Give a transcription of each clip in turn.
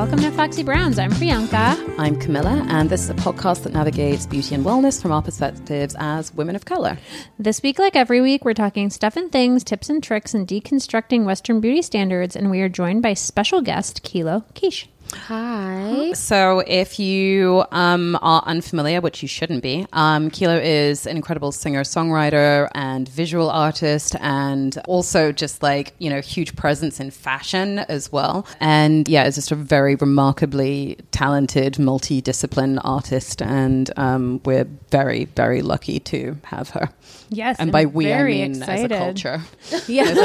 Welcome to Foxy Browns. I'm Priyanka. I'm Camilla, and this is a podcast that navigates beauty and wellness from our perspectives as women of color. This week, like every week, we're talking stuff and things, tips and tricks, and deconstructing Western beauty standards. And we are joined by special guest Kilo Kish. Hi. So, if you um, are unfamiliar, which you shouldn't be, um, Kilo is an incredible singer songwriter and visual artist, and also just like, you know, huge presence in fashion as well. And yeah, is just a very remarkably talented, multidiscipline artist. And um, we're very, very lucky to have her. Yes, and by we, I mean excited. as a culture. Yeah, as,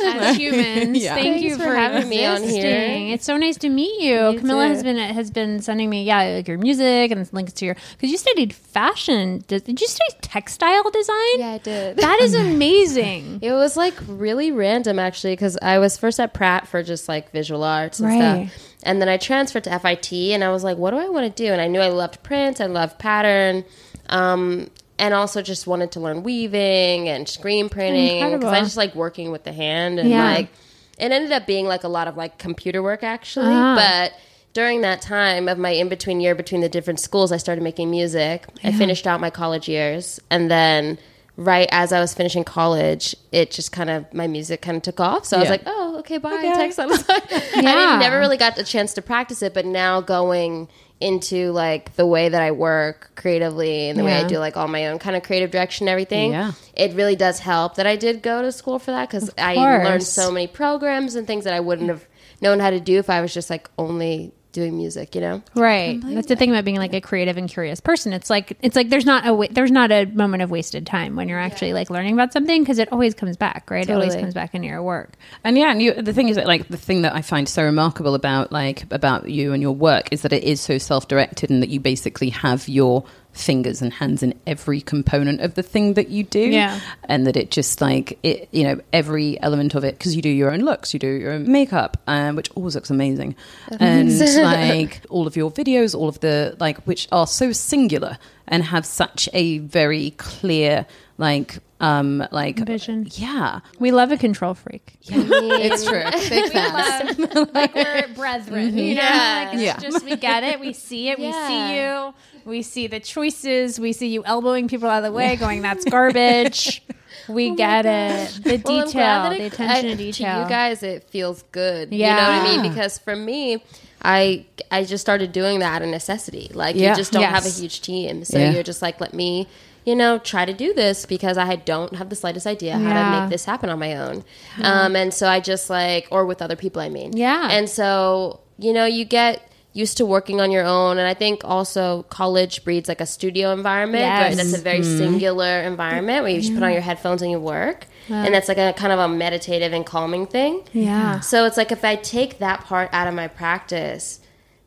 a, as humans. Yeah. Thank Thanks you for for having me on here. It's so nice to meet you. You Camilla too. has been has been sending me yeah like your music and links to your because you studied fashion. Did, did you study textile design? Yeah, I did. That is amazing. It was like really random actually because I was first at Pratt for just like visual arts and Right. stuff. And then I transferred to FIT and I was like, what do I want to do? And I knew I loved print, I loved pattern. Um, and also just wanted to learn weaving and screen printing because I just like working with the hand and Yeah. like it ended up being like a lot of like computer work actually. Ah. But during that time of my in between year between the different schools, I started making music. I finished out my college years, and then right as I was finishing college, it just kind of my music kind of took off. So I was like, oh, okay, bye, design. I Yeah. didn't, never really got the chance to practice it, but now going into like the way that I work creatively and the way I do like all my own kind of creative direction and everything, Yeah. it really does help that I did go to school for that because I learned so many programs and things that I wouldn't have known how to do if I was just like only doing music, you know? Right. That's the thing about being like a creative and curious person. It's like it's like there's not a wa- there's not a moment of wasted time when you're actually like learning about something because it always comes back, right? It always Totally. comes back into your work. And yeah, and you, the thing is that like the thing that I find so remarkable about like about you and your work is that it is so self-directed and that you basically have your fingers and hands in every component of the thing that you do. Yeah. And that it just like it you know every element of it because you do your own looks, you do your own makeup, um, which always looks amazing. And like all of your videos, all of the like which are so singular and have such a very clear like um like Vision. Yeah. We love a control freak. yeah. It's true. Big fans. like we're brethren, you know? Yeah. Like it's Yeah. just we get it, we see it, we see you, we see the choices, we see you elbowing people out of the way, going that's garbage. We get it. The Well, detail, glad that the attention I- to detail. you guys, it feels good. Yeah. You know what I mean? Because for me, I I just started doing that out of necessity. Like Yeah. you just don't have a huge team, so Yeah. you're just like, let me, you know, try to do this because I don't have the slightest idea how Yeah. to make this happen on my own. Um, and so I just like, or with other people, I mean, Yeah. And so you know, you get used to working on your own and i think also college breeds like a studio environment Yes. where that's a very singular environment where you just put on your headphones and you work and that's like a kind of a meditative and calming thing Yeah. so it's like if i take that part out of my practice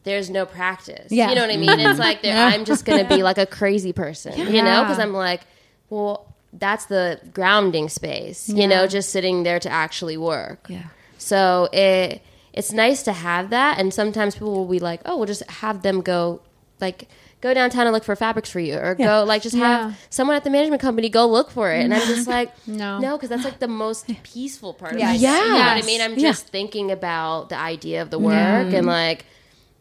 there's no practice Yeah. you know what i mean it's like there, i'm just gonna be like a crazy person you know because i'm like well that's the grounding space you know just sitting there to actually work Yeah. so it it's nice to have that, and sometimes people will be like, "Oh, we'll just have them go, like, go downtown and look for fabrics for you, or go like just Yeah. have someone at the management company go look for it." And I'm just like, No. no, because that's like the most peaceful part of Yes. day. You know what I mean? I'm just thinking about the idea of the work and like,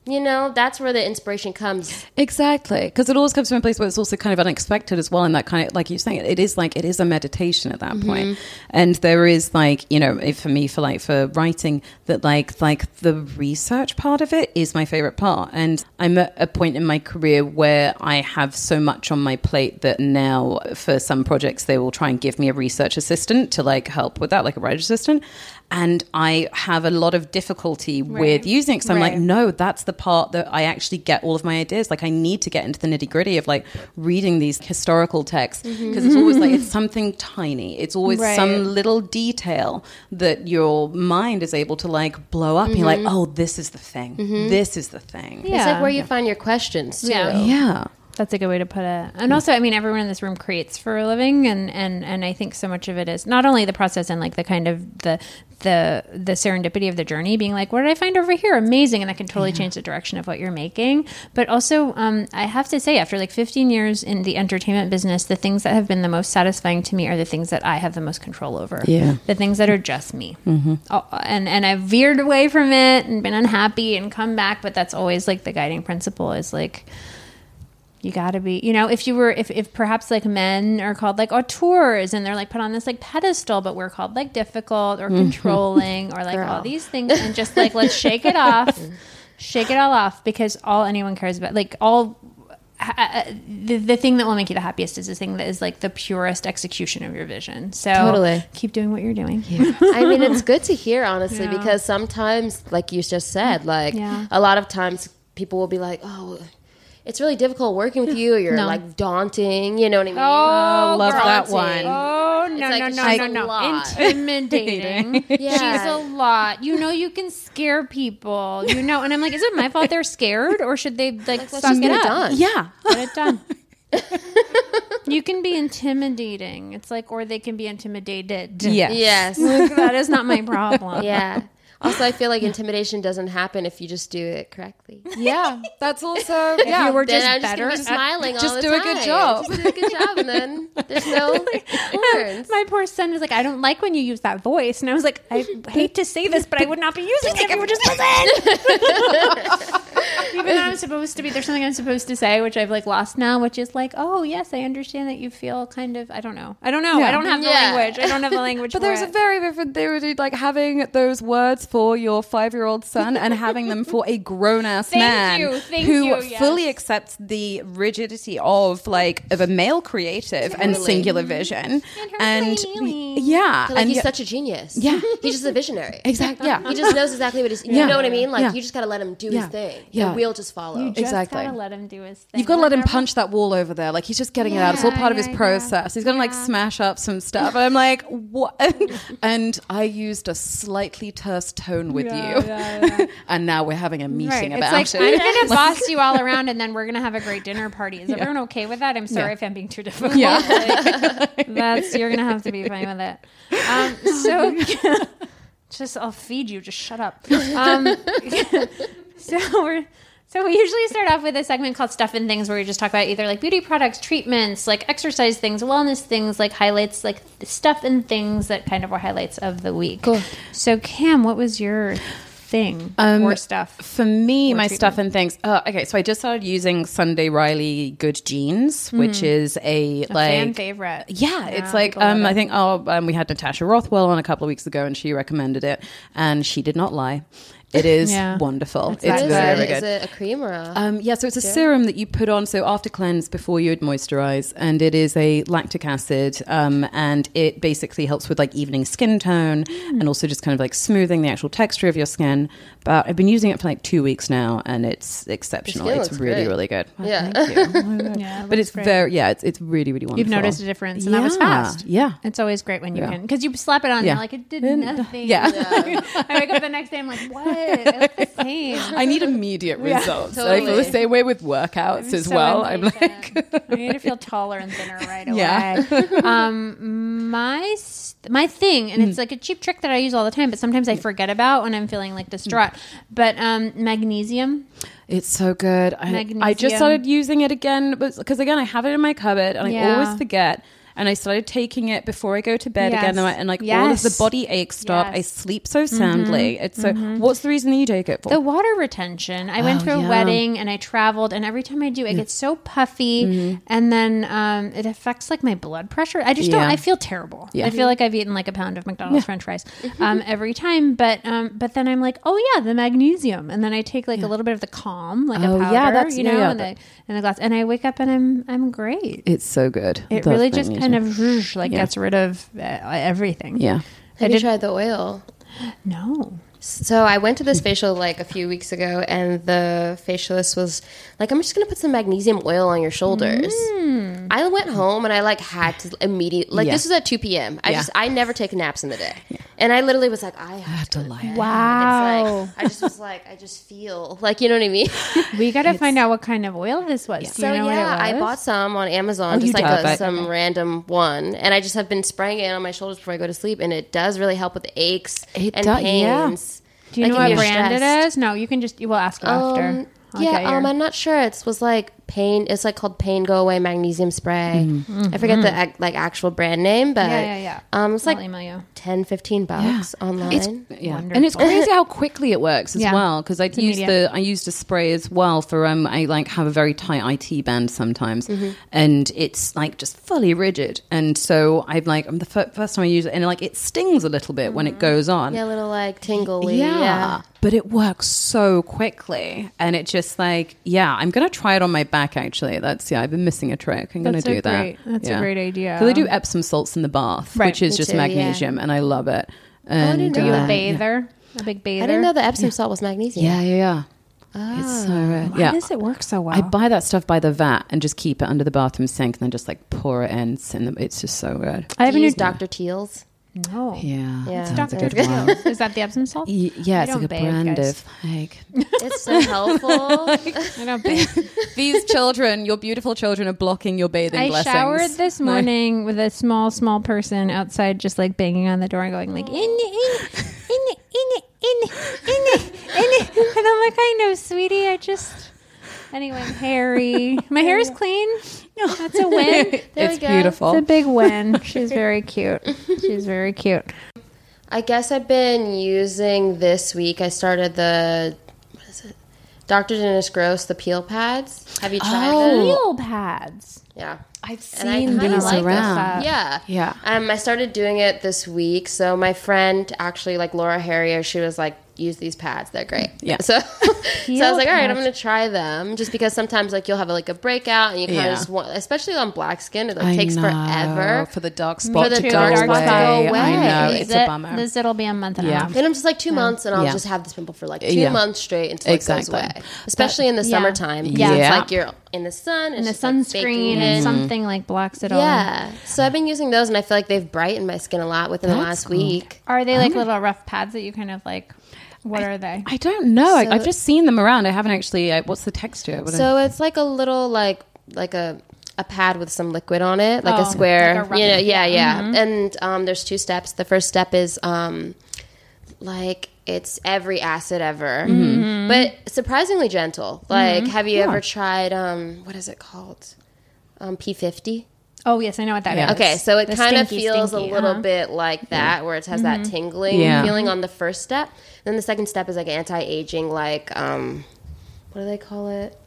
you know, that's where the inspiration comes. Exactly, because it always comes from a place where it's also kind of unexpected as well, and that kind of like you're saying, it is like it is a meditation at that point. Mm-hmm. and there is like you know, if for me for like for writing that like like the research part of it is my favorite part, and I'm at a point in my career where I have so much on my plate that now for some projects they will try and give me a research assistant to like help with that, like a writer assistant, and I have a lot of difficulty with using it because I'm like, no, that's the part that I actually get all of my ideas. Like, I need to get into the nitty gritty of like reading these historical texts mm-hmm. because it's always like it's something tiny. It's always Right. some little detail that your mind is able to like blow up. And you're like, mm-hmm. oh, this is the thing. Mm-hmm. This is the thing. Yeah. It's like where you find your questions too. Yeah. Yeah. That's a good way to put it. And also, I mean, everyone in this room creates for a living, and and and I think so much of it is not only the process and like the kind of the the the serendipity of the journey, being like, what did I find over here? Amazing, and that can totally change the direction of what you're making. But also, um, I have to say, after like 15 years in the entertainment business, the things that have been the most satisfying to me are the things that I have the most control over. Yeah. the things that are just me. Oh, and and I've veered away from it and been unhappy and come back, but that's always like the guiding principle is like you gotta be you know if you were if, if perhaps like men are called like auteurs and they're like put on this like pedestal but we're called like difficult or controlling or like all these things and just like let's shake it off shake it all off because all anyone cares about like all uh, the, the thing that will make you the happiest is the thing that is like the purest execution of your vision so Totally. keep doing what you're doing I mean, it's good to hear, honestly, Yeah. because sometimes, like you just said, like Yeah. a lot of times people will be like, oh, it's really difficult working with you, you're No. like daunting, you know what I mean? Oh, love that one. Oh no like no she's no a no no! lot. Intimidating. Yeah. She's a lot. You know, you can scare people. You know, and I'm like, is it my fault they're scared, or should they like Let's suck just get it it up? done. Yeah. Get it done. you can be intimidating. It's like, or they can be intimidated. Yeah. Yes. Like, that is not my problem. yeah. Also, I feel like intimidation doesn't happen if you just do it correctly. Yeah. That's also, If yeah. you were Then just I'm just better, gonna at- smiling all just the do a good job. Just do a good job, and then there's no horns. My poor son was like, I don't like when you use that voice. And I was like, I hate to say this, but I would not be using it if you would just listen. Even though I'm supposed to be, there's something I'm supposed to say, which I've like lost now, which is like, oh, yes, I understand that you feel kind of, I don't know. I don't know. Yeah. I don't have the Yeah. language. I don't have the language But for there's it. a very different theory, like having those words for your five-year-old son and having them for a grown-ass man you, thank who you, yes. fully accepts the rigidity of like of a male creative and singular vision, her and yeah, like and he's yeah, such a genius. Yeah. he's just a visionary. exactly, yeah, He just knows exactly what he's. You Yeah. know what I mean? Like Yeah. you just gotta let him do Yeah. his thing. Yeah. And we'll just follow. Exactly. You just exactly. gotta let him do his thing. You've got to let him punch that wall over there. Like he's just getting it out. It's all Yeah, part of his yeah, yeah. process. He's going to like smash up some stuff. And I'm like, what? and I used a slightly terse tone with you. and now we're having a meeting Right. It's about like, it. I'm going to boss you all around and then we're going to have a great dinner party. Is everyone okay with that? I'm sorry Yeah. if I'm being too difficult. Yeah. Like, that's, you're going to have to be fine with it. Um, so just, I'll feed you. Just shut up. Um, so we're, so we usually start off with a segment called Stuff and Things where we just talk about either like beauty products, treatments, like exercise things, wellness things, like highlights, like stuff and things that kind of were highlights of the week. Cool. So Cam, what was your thing Um, or stuff? For me, my treatment. stuff and things. Uh, okay, so I just started using Sunday Riley Good Genes, which is a. A like fan favorite. Yeah, it's like um, it. I think oh um, we had Natasha Rothwell on a couple of weeks ago, and she recommended it, and she did not lie. It is Yeah. wonderful. It's It's, that What is good. very, it? Is it a cream or a? Um, yeah, so it's a serum that you put on. So after cleanse, before you would moisturize, and it is a lactic acid, um, and it basically helps with like evening skin tone Hmm. and also just kind of like smoothing the actual texture of your skin. But I've been using it for like two weeks now, and it's exceptional. It's really, great. really good. Well, Yeah. thank you. Oh. Yeah, it but it's great. very yeah, it's it's really, really wonderful. You've noticed a difference, and that was fast. yeah. It's always great when you Yeah. can because you slap it on, and Yeah. you're like it did And- nothing. yeah. I wake up the next day, I'm like, what? I look the same. I need immediate results. I feel totally. the same way with workouts as so well. I'm impatient. like, I need to feel taller and thinner right away. Yeah. um, my st- my thing, and Hmm. it's like a cheap trick that I use all the time, but sometimes I forget about when I'm feeling like distraught. But um, magnesium. It's so good. I, I Magnesium. just started using it again, because again, I have it in my cupboard and I Yeah. always forget. And I started taking it before I go to bed Yes. again, and, I, and like all of the body aches stop. I sleep so soundly. It's so. What's the reason that you take it for? The water retention. I went Oh, to a yeah. wedding and I traveled, and every time I do, it gets so puffy, Mm-hmm. and then um, it affects like my blood pressure. I just don't. I feel terrible. Yeah. I feel like I've eaten like a pound of McDonald's French fries um, every time. But um, but then I'm like, oh yeah, the magnesium, and then I take like a little bit of the calm, like Oh, a powder, yeah, that's- you yeah, know, yeah, in, the, the glass, and I wake up and I'm I'm great. it's so good. It really just kind magnesium. of like Yeah. gets rid of uh, everything. yeah. I you did- tried the oil? No. So I went to this facial like a few weeks ago, and the facialist was like, "I'm just gonna put some magnesium oil on your shoulders." Mm. I went home and I like had to immediately like Yeah. this was at 2 p.m. I Yeah. just I never take naps in the day, and I literally was like, I have to. lie. Wow. It's like I just was like I just feel like you know what I mean. we got to find out what kind of oil this was. So you know yeah, it I bought some on Amazon, Oh, just like a, Okay. some random one, and I just have been spraying it on my shoulders before I go to sleep, and it does really help with aches It and does- yeah. pains. Do you like know what brand it is? No, you can just, we'll ask you after. Um, I'll yeah, um, I'm not sure. It was like pain. It's like called Pain Go Away Magnesium Spray. Mm-hmm. I forget the like actual brand name, but Yeah, yeah, yeah. Um, it's I'll like email you. 10, 15 bucks online. It's yeah, Wonderful. and it's crazy how quickly it works as Yeah. well. Because I use the I used a spray as well for um I like have a very tight IT band sometimes, and it's like just fully rigid. And so I've like I'm the fir- first time I use it, and like it stings a little bit when it goes on. yeah, a little like tingly. Yeah. Yeah. But it works so quickly. And it just like, yeah, I'm going to try it on my back actually. That's, yeah, I've been missing a trick. I'm going to That's a do that. great- that's a great idea. So they do Epsom salts in the bath, Right. which is just too, yeah. magnesium, and I love it. Oh, and, didn't Are know you uh, a that. bather? A big bather? I didn't know that Epsom salt was magnesium. Yeah, yeah, yeah. It's so ah. good. Why yeah. does it work so well? I buy that stuff by the vat and just keep it under the bathroom sink and then just like pour it in. And it's just so good. I I have have a new used Dr. Teal's. No. Yeah. Yeah. That's a Dr. good one. Is that the Epsom salt? Y- Yeah, I it's like don't a bathe, brand guys. of like It's so helpful. I don't bathe. these children, your beautiful children, are blocking your bathing I blessings. showered this No. morning with a small, small person outside, just like banging on the door and going like, in, in, in, in, in, in, in, in, and I'm like, I know, sweetie. I just anyway, Harry. My hair is clean. That's a win. There it's we go. beautiful. It's a big win. She's very cute. She's very cute. I guess I've been using this week. I started the what is it? Dr. Dennis Gross, the peel pads. Have you tried them? Wheel pads. Yeah. I've seen these like around. this. Yeah. Yeah. Um, I started doing it this week. So my friend, actually, like Laura Harrier, she was like, use these pads. They're great. Yeah. So, so I was like, all right, I'm going to try them just because sometimes like you'll have like a breakout and you kind of Yeah. just want, especially on black skin, it like, I takes know. forever. for the dark spot the to dark go spot away. go away. I know it's it- a bummer. This it'll be a month and a Yeah. half. And I'm just like two months, and I'll Yeah. just have this pimple for like two Yeah. months straight until Exactly. it goes away. Especially in the summertime. Yeah. Yeah, Yeah. it's like you're in the sun, And the just, like, baking sunscreen in. and something like blocks it all. Yeah. So I've been using those, and I feel like they've brightened my skin a lot within the last cool. week. Are they like um, little rough pads that you kind of like? What are they? I don't know. I, So- I've just seen them around. I haven't actually. Uh, what's the texture? What So it's like a little like like a a pad with some liquid on it, like Oh, a square. like a you know, yeah, yeah. Mm-hmm. And um, there's two steps. The first step is um, like it's every acid ever, Mm-hmm. but surprisingly gentle. Like, have you ever tried um, what is it called? Um, P50. Oh yes, I know what that is. Yeah. Okay, so it kind of feels stinky, a little uh-huh. bit like that, where it has that tingling Yeah. feeling on the first step. Then the second step is like anti-aging, like um, what do they call it?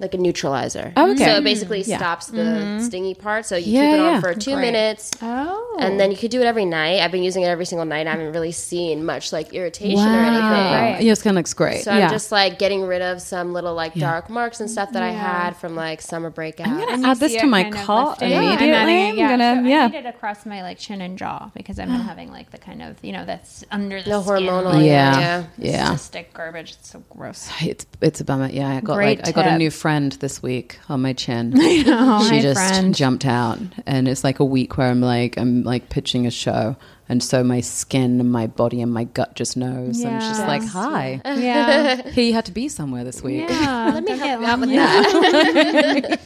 Like a neutralizer. Oh, okay. So it basically mm. Yeah. stops the mm-hmm. stingy part. So you Yeah, keep it on yeah. for two Great. minutes. Oh, And then you could do it every night. I've been using it every single night. I haven't really seen much like irritation wow. or anything. Right. Your skin looks great. So yeah. I'm just like getting rid of some little like dark marks and stuff that I had from like summer breakout. I'm gonna you add this to my kind of cart lifting. Yeah, immediately. I'm adding it, yeah. I'm gonna, So yeah. I need it across my like chin and jaw because I've been having like the kind of you know that's under the The skin, hormonal, like, yeah, yeah. yeah. cystic garbage. It's so gross. It's it's a bummer. Yeah, I got Great like I got a new friend this week on my chin. Oh, she hi, just friend. jumped out, and it's like a week where I'm like I'm like pitching a show, and so my skin and my body and my gut just knows. and it's just like, hi, Yeah, he had to be somewhere this week. yeah. Let me help get you out with that.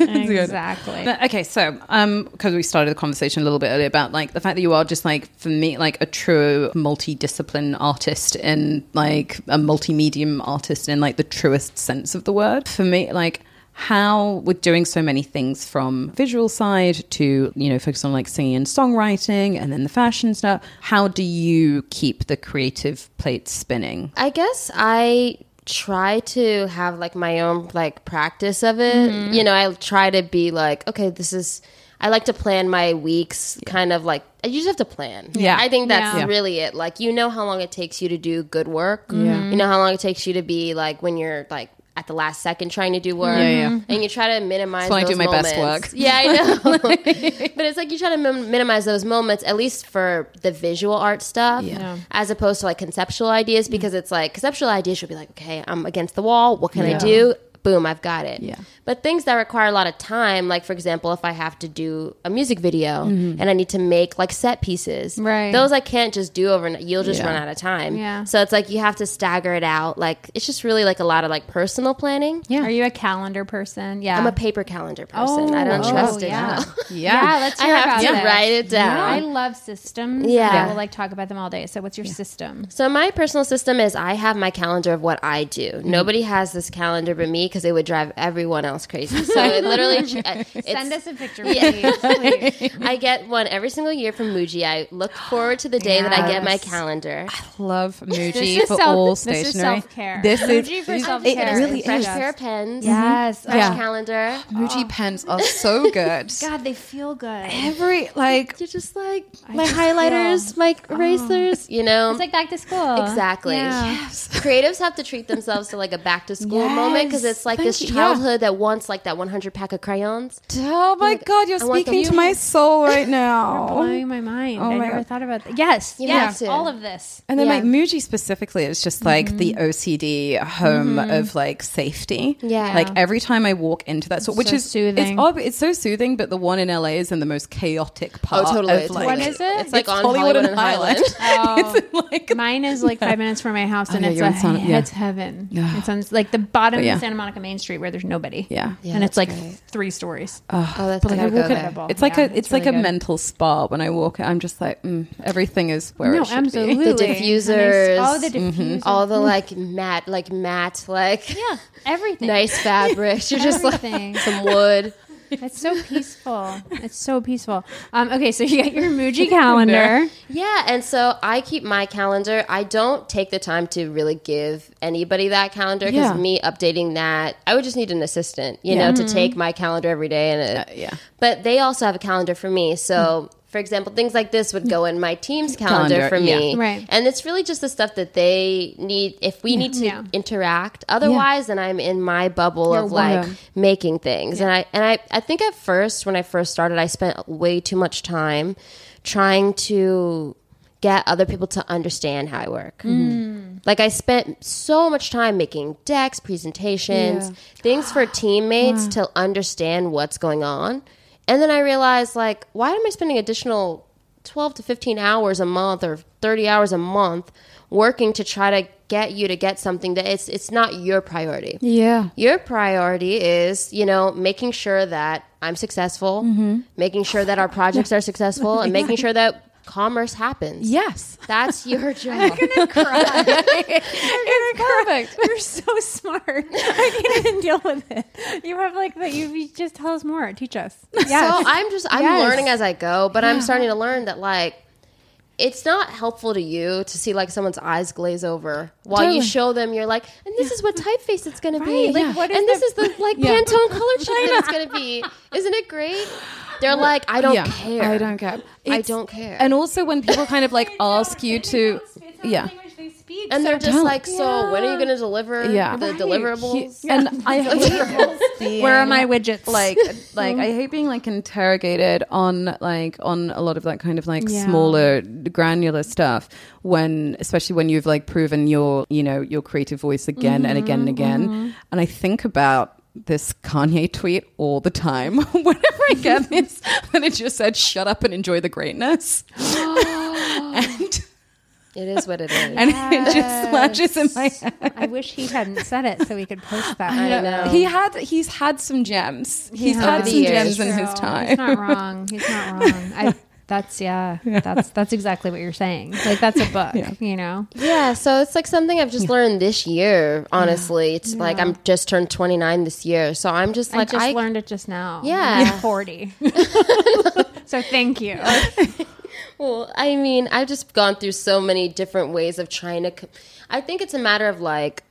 exactly. But, okay, so um, because we started the conversation a little bit earlier about like the fact that you are just like for me like a true multidiscipline artist and like a multi-medium artist in like the truest sense of the word. For me, like how with doing so many things from visual side to you know focus on like singing and songwriting and then the fashion stuff how do you keep the creative plate spinning I guess I try to have like my own like practice of it. Mm-hmm. You know, I try to be like, okay, this is. I like to plan my weeks, kind of like you just have to plan. Yeah. I think that's Yeah. really it. Like you know how long it takes you to do good work. You know how long it takes you to be like when you're like at the last second trying to do work. Yeah, yeah. And you try to minimize That's when I those do my best moments. work. Yeah, I know. but it's like you try to min- minimize those moments, at least for the visual art stuff, Yeah. as opposed to like conceptual ideas, because it's like conceptual ideas should be like, okay, I'm against the wall. What can I do? Boom, I've got it. Yeah. But things that require a lot of time, like for example, if I have to do a music video and I need to make like set pieces, Right. Those I can't just do overnight. You'll just Yeah. run out of time. Yeah. So it's like you have to stagger it out. Like it's just really like a lot of like personal planning. Yeah. Are you a calendar person? Yeah. I'm a paper calendar person. Oh, I don't Oh, trust oh, it. yeah. Yeah. Yeah, let's I hear have about to this. write it down. I love systems. Yeah. Yeah. I will like talk about them all day. So what's your system? So my personal system is I have my calendar of what I do. Mm-hmm. Nobody has this calendar but me because it would drive everyone else crazy. So it literally uh, Send us a picture, Yeah. please. please. I get one every single year from Muji. I look forward to the day that I get my Yes. calendar. Love Muji for self- all stationery. this is self-care. This is Muji for self-care. It really fresh is. pair of pens. Yes. Fresh Yeah. calendar. Muji pens are so good. God, they feel good. Every like You're just like my just highlighters, my erasers. You know, It's like back to school. Exactly. Yeah. Creatives have to treat themselves to like a back to school Yes. moment because it's like Thank this you. Yeah. childhood that wants like that 100 pack of crayons. Oh my god, you're I speaking to my soul right now. Blowing my mind. Oh I my never God. thought about that. Yes. You yes. have to. All of this. And then Yeah. like Muji specifically is just like the mm-hmm. OCD home mm-hmm. of like safety. Yeah. Like every time I walk into that store, which so is soothing. It's, ob- it's so soothing, but the one in LA is in the most chaotic oh, part. Oh, totally. Of, like, What is it? It's like It's on Hollywood Hollywood, and and Highland. Oh, like mine is like five minutes from my house, oh, and yeah, it's a, in Santa- yeah. it's heaven. Yeah. It's like the bottom oh, of Santa Monica Main Street where there's nobody. yeah. Yeah, and it's like great. three stories. Oh, that's like, I gotta go walk there. it's like Yeah, a it's, it's like really a good. mental spa when I walk. It. I'm just like mm, everything is where no, it should absolutely. be. The diffusers. all the diffusers. All the like matte, like matte, like yeah, everything. nice fabrics. You're just like Everything. some wood. It's so peaceful. It's so peaceful. Um, okay, so you got your Muji calendar. Yeah, and so I keep my calendar. I don't take the time to really give anybody that calendar because Yeah. me updating that, I would just need an assistant, you Yeah. know, to take my calendar every day. And it, Uh, yeah. but they also have a calendar for me. So, for example, things like this would go in my team's calendar, Calendar, for me, yeah. Right. And it's really just the stuff that they need. If we need to Yeah. interact, otherwise, then I'm in my bubble You're of like one. making things. And I and I I think at first when I first started, I spent way too much time trying to get other people to understand how I work. Like I spent so much time making decks, presentations, things for teammates to understand what's going on. And then I realized like why am I spending additional 12 to 15 hours a month or 30 hours a month working to try to get you to get something that it's it's not your priority. Yeah. Your priority is, you know, making sure that I'm successful, mm-hmm. making sure that our projects are successful, and making sure that commerce happens. Yes. That's your job. I'm going to cry. It's perfect. You're so smart. I can't even deal with it. You have like that. You, you just tell us more. Teach us. Yes. So I'm just I'm Yes. learning as I go, but I'm starting to learn that like it's not helpful to you to see like someone's eyes glaze over while you show them you're like, and this is what typeface it's gonna be. Like, yeah. What is and this the- is the like Yeah. Pantone color that it's gonna be. Isn't it great? They're like, I don't yeah. care. I don't care. I don't care. And also when people kind of like ask you to yeah. And they're just don't. like, so when are you going to deliver Yeah. the Right. deliverables? And I hate Where are my widgets? like like I hate being like interrogated on like on a lot of that kind of like Yeah. smaller granular stuff when especially when you've like proven your you know your creative voice again and again and again and I think about this Kanye tweet all the time whenever I get this and it just said shut up and enjoy the greatness and It is what it is. and it just flashes in my head I wish he hadn't said it so we could post that. I know. He had he's had some gems. He's had some years. gems in his time. He's not wrong. He's not wrong. I, that's yeah, That's that's exactly what you're saying. Like that's a book. You know. Yeah, so it's like something I've just learned this year, honestly. It's like I'm just turned 29 this year. So I'm just like I just I, learned it just now. Yeah. I'm 40. so thank you. Well, I mean, I've just gone through so many different ways of trying to. co- I think it's a matter of like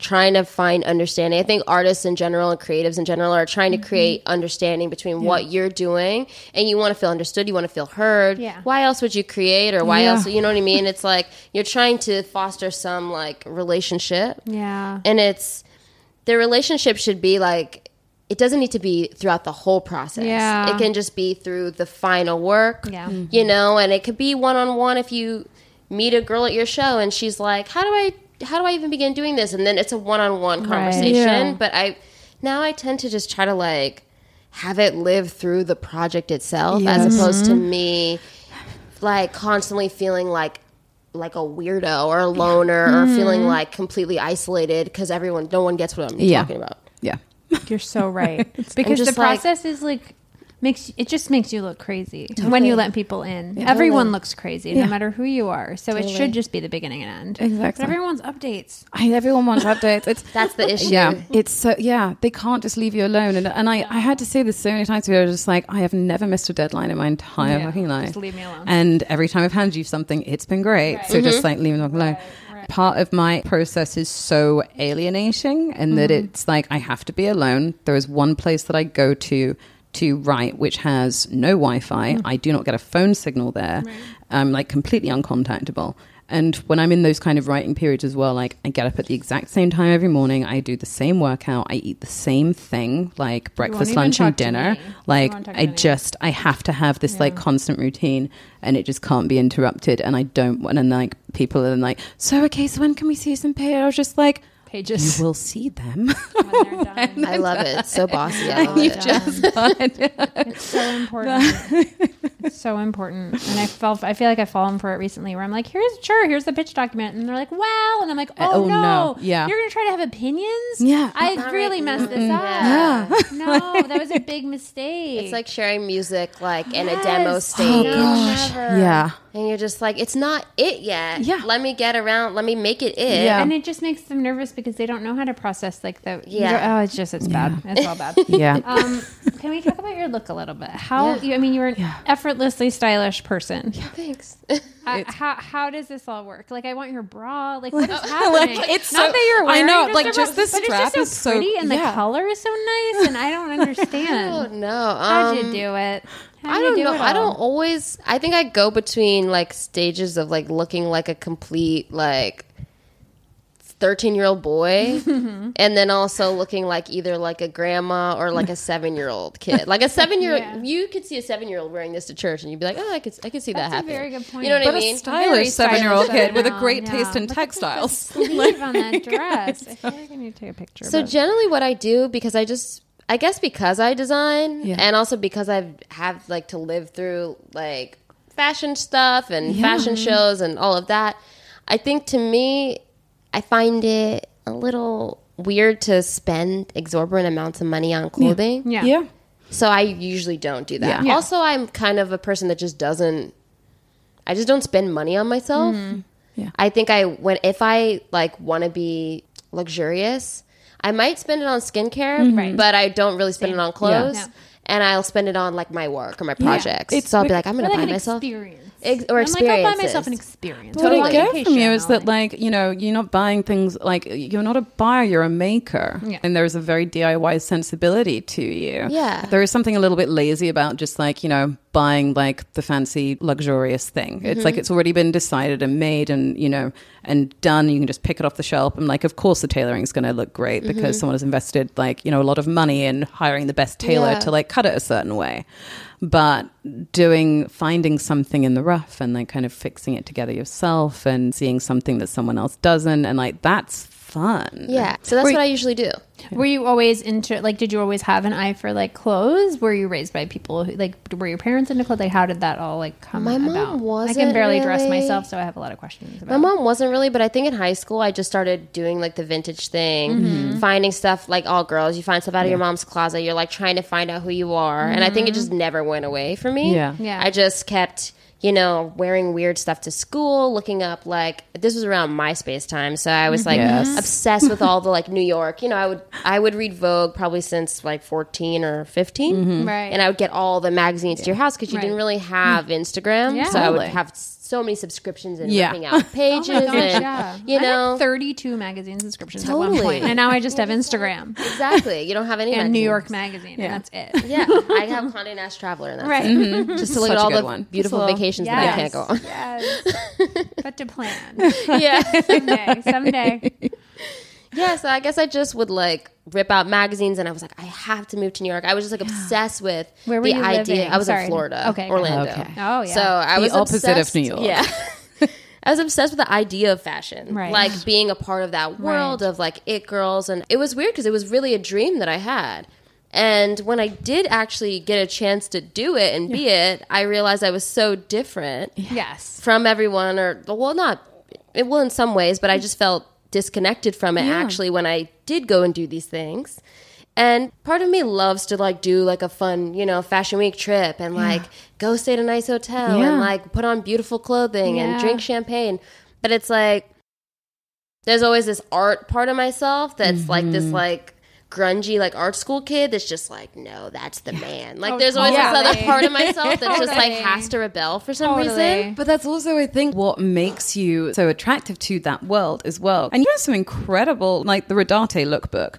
trying to find understanding. I think artists in general and creatives in general are trying to create understanding between what you're doing and you want to feel understood, you want to feel heard. Yeah. Why else would you create or why Yeah. else, you know what I mean? It's like you're trying to foster some like relationship. Yeah. And it's their relationship should be like it doesn't need to be throughout the whole process. Yeah. It can just be through the final work. Yeah. Mhm. You know, and it could be one on one if you meet a girl at your show and she's like, How do I how do I even begin doing this? And then it's a one on one conversation. Yeah. But I now I tend to just try to like have it live through the project itself as Yes. opposed to mm-hmm. me like constantly feeling like like a weirdo or a loner or feeling mm-hmm. like completely isolated because everyone no one gets what I'm Yeah. talking about. Yeah. You're so right. because just the like- process is like makes it just makes you look crazy when you let people in. Everyone looks crazy, Yeah. no matter who you are. So it should just be the beginning and end. Exactly. But everyone's updates. I, everyone wants updates. It's That's the issue. Yeah, it's so yeah. They can't just leave you alone, and and I, I had to say this so many times. Where I was just like, I have never missed a deadline in my entire Yeah, fucking life. just leave me alone. And every time I've handed you something, it's been great. So just like leave me alone. Part of my process is so alienating, and that Mm-hmm. it's like I have to be alone. There is one place that I go to to write, which has no Wi-Fi. Mm. I do not get a phone signal there. I'm like completely uncontactable. And when I'm in those kind of writing periods as well, like I get up at the exact same time every morning. I do the same workout. I eat the same thing, like breakfast, lunch, and dinner. Like to I just, I have to have this like constant routine, and it just can't be interrupted. And I don't want. And like people are like, so okay, so when can we see some pay? I was just like, Pages. you will see them. when they're. I love it. It's so bossy. I love You've it. just done it. It's so important. it's so important. And I felt I feel like I've fallen for it recently where I'm like, here's sure, here's the pitch document. And they're like, well, and I'm like, uh, oh, oh, no. no. Yeah. You're gonna try to have opinions? Yeah. I Not really right. messed this up. Yeah. No, that was a big mistake. It's like sharing music like in a demo Yes. stage. Oh, no, never. Yeah. And you're just like, it's not it yet. Yeah. Let me get around. Let me make it it. Yeah. And it just makes them nervous because they don't know how to process like the Yeah. Oh, it's just it's bad. It's all bad. Yeah. Um, can we talk about your look a little bit? How you, I mean, you're an effortlessly stylish person. Thanks. Uh, how how does this all work? Like, I want your bra. Like, what is happening? it's not so- that you're wearing. I know, just like, just bra, the but strap it's just is so so- pretty, and yeah. the color is so nice, and I don't Oh understand. no. How'd you Um, do it? How'd I you don't do know. it I don't always. I think I go between like stages of like looking like a complete like thirteen year old boy, and then also looking like either like a grandma or like a seven year old kid. Like a seven year Yeah. old, you could see a seven year old wearing this to church, and you'd be like, oh, I could, I could see That's that a happening. very good point. You know what But I a mean? Very stylish seven-year-old kid with a great yeah. taste in Look at textiles. sleeve on that dress. I feel like I need to take a picture. So generally, what I do because I just, I guess because I design, Yeah. and also because I've have like to live through like fashion stuff and Yeah. fashion shows and all of that. I think to me, I find it a little weird to spend exorbitant amounts of money on clothing. yeah. Yeah. So I usually don't do that. Yeah. Yeah. Also, I'm kind of a person that just doesn't. I just don't spend money on myself. Mm-hmm. Yeah. I think I when if I like want to be luxurious, I might spend it on skincare, mm-hmm. but I don't really spend it on clothes. Yeah. And I'll spend it on like my work or my projects. It's so I'll be like- like, I'm Or going to buy an myself. experience. Ex- or I'm like, I'll buy myself experiences. an experience. What Totally. I get from you is that, like- like, you know, you're not buying things like you're not a buyer, you're a maker. Yeah. And there's a very DIY sensibility to you. Yeah. There is something a little bit lazy about just like, you know, buying like the fancy, luxurious thing. It's Mm-hmm. like it's already been decided and made and, you know, and done. You can just pick it off the shelf. And like, of course, the tailoring is going to look great Mm-hmm. because someone has invested like, you know, a lot of money in hiring the best tailor Yeah. to like cut it a certain way. But doing, finding something in the rough and like kind of fixing it together yourself and seeing something that someone else doesn't. And like, that's fun. Yeah. So that's Were- what I usually do. Were you always into like? Did you always have an eye for like clothes? Were you raised by people who like? Were your parents into clothes? Like, how did that all like come My mom about? I can wasn't barely dress myself, so I have a lot of questions. About My mom wasn't really, but I think in high school I just started doing like the vintage thing, Mm-hmm. finding stuff like all girls. You find stuff out of your mom's closet. You're like trying to find out who you are, and I think it just never went away for me. Yeah. Mm-hmm. Yeah. I just kept, you know, wearing weird stuff to school, looking up like this was around MySpace time, so I was like Yes. obsessed with all the like New York. You know, I would I would read Vogue probably since like 14 or 15, mm-hmm. Right. And I would get all the magazines to your house because you Right. didn't really have Instagram, Yeah. so I would have so many subscriptions and Yeah. ripping out oh pages Oh gosh, and yeah. you I know had 32 magazine subscriptions at one point, and now I just have Instagram exactly. You don't have any and New. York Magazine, and that's it. Yeah, I have Condé Nast Traveler, and that's Right. it. Mm-hmm. just to look Such at all the one. beautiful little- vacations that I can't go on. Yes. but to plan yeah, someday, someday. yeah. So I guess I just would like rip out magazines, and I was like, I have to move to New York. I was just like obsessed with Where were the you idea. living? I was Sorry. in Florida, Okay. Orlando. Okay. Oh, yeah. So I The was opposite of obsessed- New York. Yeah. I was obsessed with the idea of fashion, Right. like being a part of that world Right. of like it girls, and it was weird because it was really a dream that I had. And when I did actually get a chance to do it and be it, I realized I was so different Yes. from everyone, or well, not it well in some ways, but I mm. just felt disconnected from it actually when I did go and do these things. And part of me loves to like do like a fun, you know, fashion week trip and like go stay at a nice hotel Yeah. and like put on beautiful clothing and drink champagne. But it's like there's always this art part of myself that's like this Mm-hmm. like grungy like art school kid that's just like no that's the man like Oh, there's always this other part of myself that just like has to rebel for some Totally. reason But that's also, I think, what makes you so attractive to that world as well. And you have some incredible, like the Rodarte lookbook,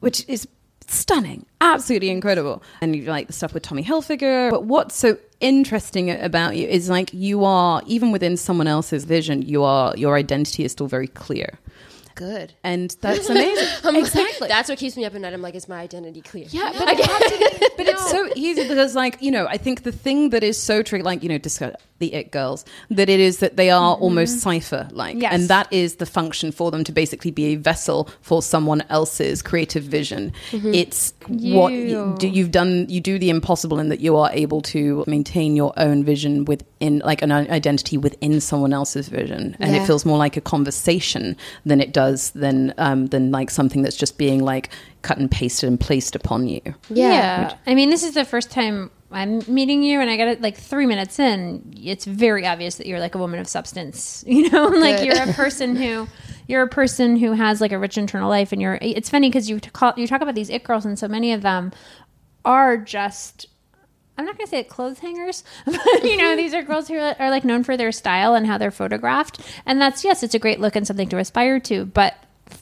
which is stunning, absolutely incredible. And you like the stuff with Tommy Hilfiger. But what's so interesting about you is like you are, even within someone else's vision, you are, your identity is still very clear. Good And that's amazing. Exactly. That's what keeps me up at night. I'm like, is my identity clear? Yeah, but, it has to but it's so easy because, like, you know, I think the thing that is so true, like, you know, discuss the it girls, that it is that they are mm-hmm. almost cipher like, Yes. and that is the function for them to basically be a vessel for someone else's creative vision. Mm-hmm. It's what you You. do. You've done. You do the impossible in that you are able to maintain your own vision within, like, an identity within someone else's vision, and Yeah. it feels more like a conversation than it does than um, than like something that's just being like cut and pasted and placed upon you. Yeah. I mean, this is the first time I'm meeting you, and I got it like three minutes in. It's very obvious that you're like a woman of substance. You know, like you're a person who. You're a person who has like a rich internal life, and you're. It's funny because you call you talk about these it girls, and so many of them are just I'm not going to say it, clothes hangers, but you know, these are girls who are, like known for their style and how they're photographed. And that's, yes, it's a great look and something to aspire to. But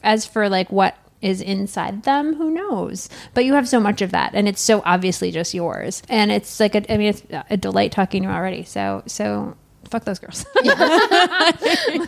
as for like what is inside them, who knows? But you have so much of that and it's so obviously just yours. And it's like, a, I mean, it's a delight talking to you already. So, so fuck those girls.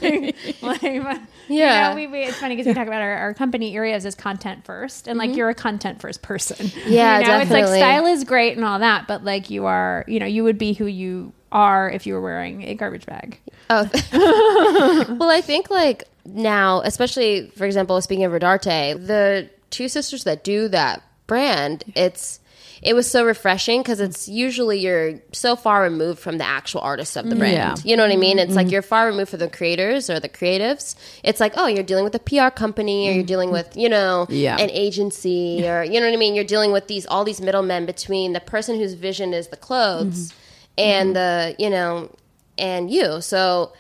like, like, Yeah. You know, we, we, it's funny because we talk about our, our company areas as content first, and like mm-hmm. you're a content first person. Yeah, you know, it's like style is great and all that, but like you are, you know, you would be who you are if you were wearing a garbage bag. Oh, well, I think like now, especially for example, speaking of Rodarte, the two sisters that do that brand, it's it was so refreshing because it's usually you're so far removed from the actual artists of the mm, brand. Yeah. You know what I mean? It's like mm-hmm. you're far removed from the creators or the creatives. It's like, oh, you're dealing with a PR company or you're dealing mm-hmm. with, you know, Yeah. an agency or you know what I mean? You're dealing with these all these middlemen between the person whose vision is the clothes mm-hmm. and the, you know, and you. So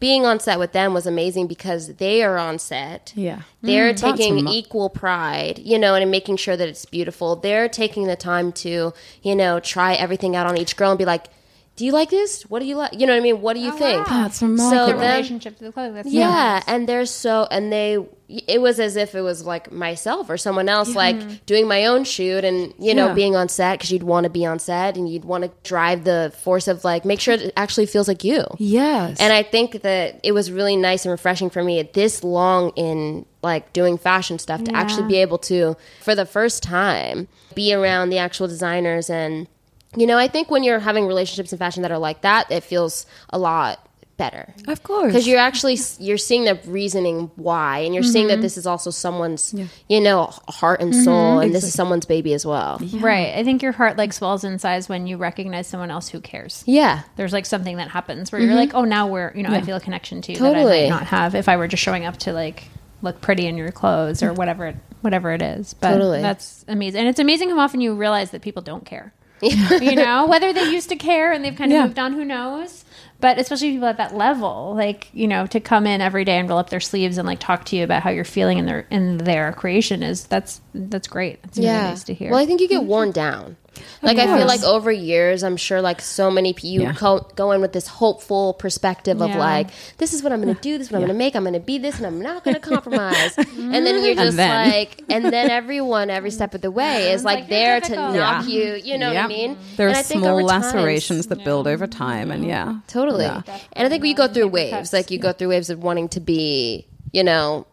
being on set with them was amazing because they are on set. Yeah. They're Mm, taking equal pride, you know, and making sure that it's beautiful. They're taking the time to, you know, try everything out on each girl and be like, do you like this? What do you like? You know what I mean? What do you oh, think? That's So. The them- relationship to the clothing. That's yeah, and they're so, and they, it was as if it was like myself or someone else, like doing my own shoot and, you know, Yeah. being on set because you'd want to be on set and you'd want to drive the force of like, make sure it actually feels like you. Yes. And I think that it was really nice and refreshing for me at this long in like doing fashion stuff to actually be able to, for the first time, be around the actual designers. And, you know, I think when you're having relationships in fashion that are like that, it feels a lot better. Of course. Because you're actually, you're seeing the reasoning why, and you're seeing that mm-hmm. this is also someone's, you know, heart and mm-hmm. soul, and this is someone's baby as well. Right. I think your heart like swells in size when you recognize someone else who cares. Yeah. There's like something that happens where you're mm-hmm. like, oh, now we're, you know, I feel a connection to you that I Totally. might not have if I were just showing up to like look pretty in your clothes or whatever, it, whatever it is. But Totally. that's amazing, and it's amazing how often you realize that people don't care. you know, whether they used to care and they've kind of Yeah. moved on, who knows? But especially people at that level, like you know, to come in every day and roll up their sleeves and like talk to you about how you're feeling in their in their creation is that's that's great. It's really nice to hear. Well, I think you get mm-hmm. worn down. Like I feel like over years, I'm sure like so many people you Yeah. co- go in with this hopeful perspective of Yeah. like this is what I'm going to do, this is what I'm going to make, I'm going to be this, and I'm not going to compromise. and then you're just then- like, and then everyone every step of the way is like, like, there to difficult. knock you. You know what I mean? There are And I think small over time- lacerations that build over time, and yeah, Totally. Yeah. And I think you go through waves. Like you go through waves of wanting to be, you know,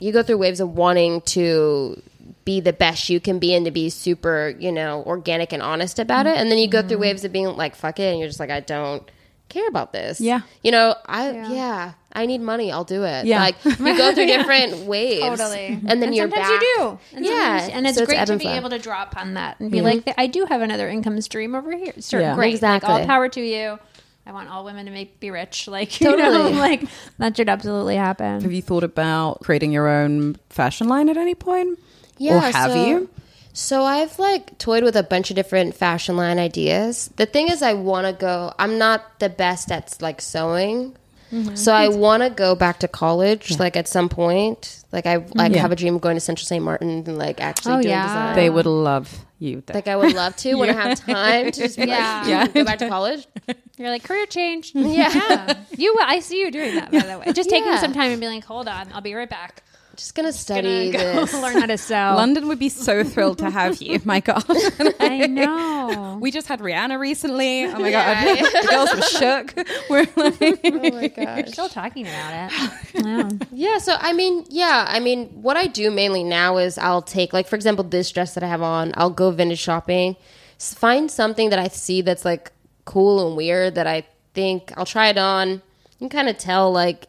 you go through waves of wanting to be the best you can be and to be super, you know, organic and honest about it. And then you go through mm-hmm. waves of being like, fuck it. And you're just like, I don't care about this. Yeah. You know, I, yeah, I need money. I'll do it. Yeah. Like you go through different waves. Totally. And then you're sometimes back. you do. And yeah. And it's So great ebb to be able to draw upon that and be like, I do have another income stream over here. Sure, Yeah. great. Like, all power to you. I want all women to make be rich. Like, you know, Totally. like that should absolutely happen. Have you thought about creating your own fashion line at any point? Or have so- you? So I've like toyed with a bunch of different fashion line ideas. The thing is, I want to go. I'm not the best at like sewing, Mm-hmm. so I want to go back to college. Like at some point, like I like Yeah. have a dream of going to Central St. Martin and like actually Oh, doing yeah. design. They would love you there. like I would love to when I have time to just be Yeah. like, Yeah. go back to college. You're like career change. Yeah. You, I see you doing that by the way. Just taking some time and being like, hold on, I'll be right back. Just gonna study Gonna go this. learn how to sew. London would be so thrilled to have you. My God. I know. we just had Rihanna recently. Oh my God. the girls were shook. We're like, Oh my gosh. Still talking about it. Wow. Yeah, so I mean, yeah, I mean, what I do mainly now is I'll take, like, for example, this dress that I have on, I'll go vintage shopping, find something that I see that's like cool and weird that I think I'll try it on. You can kind of tell, like,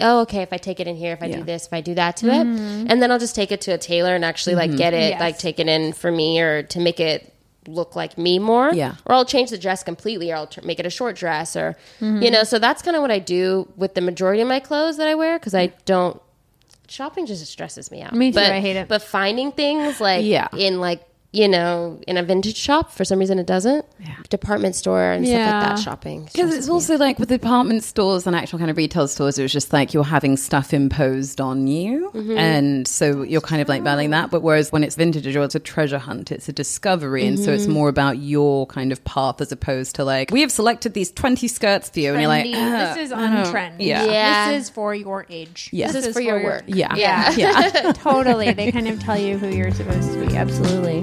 oh, okay, if I take it in here, if I Yeah. do this, if I do that to it, mm-hmm. and then I'll just take it to a tailor and actually like mm-hmm. get it, Yes. like, taken in for me or to make it look like me more. Yeah. Or I'll change the dress completely or I'll tr- make it a short dress or, mm-hmm. you know, so that's kind of what I do with the majority of my clothes that I wear because I don't shopping just stresses me out. Me too, But, I hate it. But finding things like Yeah. in like you know in a vintage shop for some reason it doesn't. Department store and stuff like that. Shopping Because it's me also like with department stores and actual kind of retail stores, it was just like you're having stuff imposed on you. And so you're kind of like battling that. But whereas when it's vintage or it's a treasure hunt, it's a discovery. And so it's more about your kind of path as opposed to like, we have selected these 20 skirts for you. And you're like, Trendy. "Ah, this is on don't- trend. Yeah. Yeah. This is for your age. Yeah. This is for your work. Yeah. Yeah. Yeah. totally. They kind of tell you who you're supposed to be. Absolutely.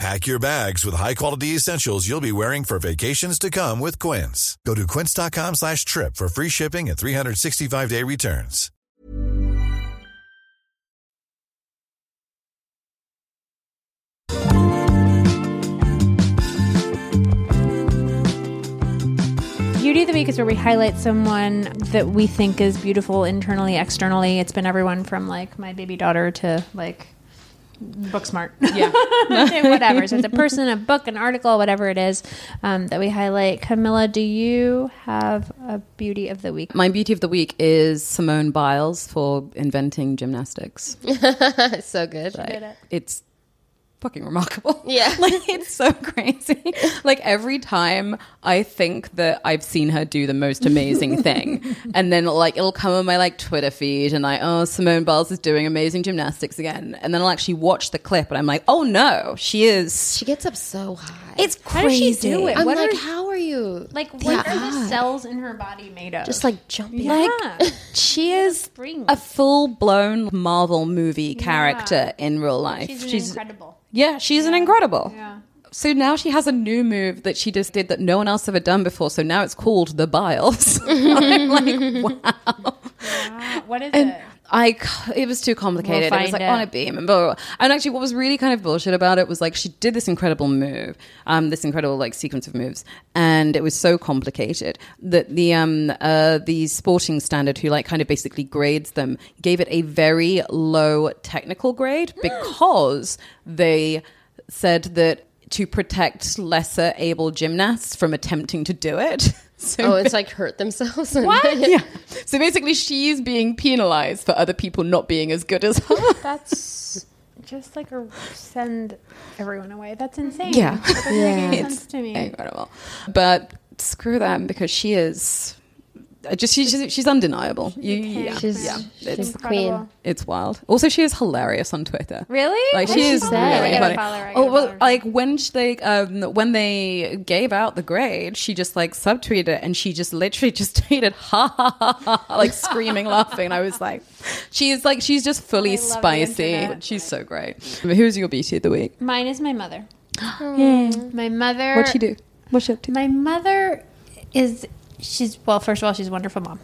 Pack your bags with high-quality essentials you'll be wearing for vacations to come with Quince. Go to quince.com slash trip for free shipping and 365-day returns. Beauty of the Week is where we highlight someone that we think is beautiful internally, externally. It's been everyone from like my baby daughter to like book smart. Yeah. whatever. So it's a person, a book, an article, whatever it is um, that we highlight. Camilla, do you have a Beauty of the Week? My beauty of the week is Simone Biles for inventing gymnastics. It's so good. it's fucking remarkable. Yeah. like it's so crazy. like every time I think that I've seen her do the most amazing thing, and then like it'll come on my like Twitter feed, and like, oh, Simone Biles is doing amazing gymnastics again, and then I'll actually watch the clip, and I'm like, oh no, she is. She gets up so high. It's How does crazy. she do it? I'm what like, are- how are you? Like, what are the cells in her body made of? just like jumping. Like Yeah. she is a full blown Marvel movie character in real life. She's, incredible. Yeah, she's an incredible. Yeah. So now she has a new move that she just did that no one else ever done before. So now it's called the Biles. I'm like, wow. Wow. What is And it? I, it was too complicated. We'll it was like find on a beam and blah, blah, blah. And actually, what was really kind of bullshit about it was like she did this incredible move, um, this incredible like sequence of moves, and it was so complicated that the um uh the sporting standard who like kind of basically grades them gave it a very low technical grade because they said that to protect lesser able gymnasts from attempting to do it. So oh, it's like hurt themselves. yeah. So basically, she's being penalized for other people not being as good as her. That's just like a send everyone away. That's insane. Yeah. That doesn't make any It's sense to me. Incredible. But screw them because she is I just she's she's undeniable. You, yeah, She's, yeah. she's It's the queen. It's wild. Also, she is hilarious on Twitter. Really? Like What she is say? really funny. her, Oh well, like when she, they um, when they gave out the grade, she just like subtweeted it and she just literally just tweeted ha ha ha ha like screaming laughing. I was like, she is like she's just fully I love the spicy. She's so great. Who's your beauty of the week? Mine is my mother. My mother. What'd she do? What's she up to? My mother is she's well, first of all, she's a wonderful mom.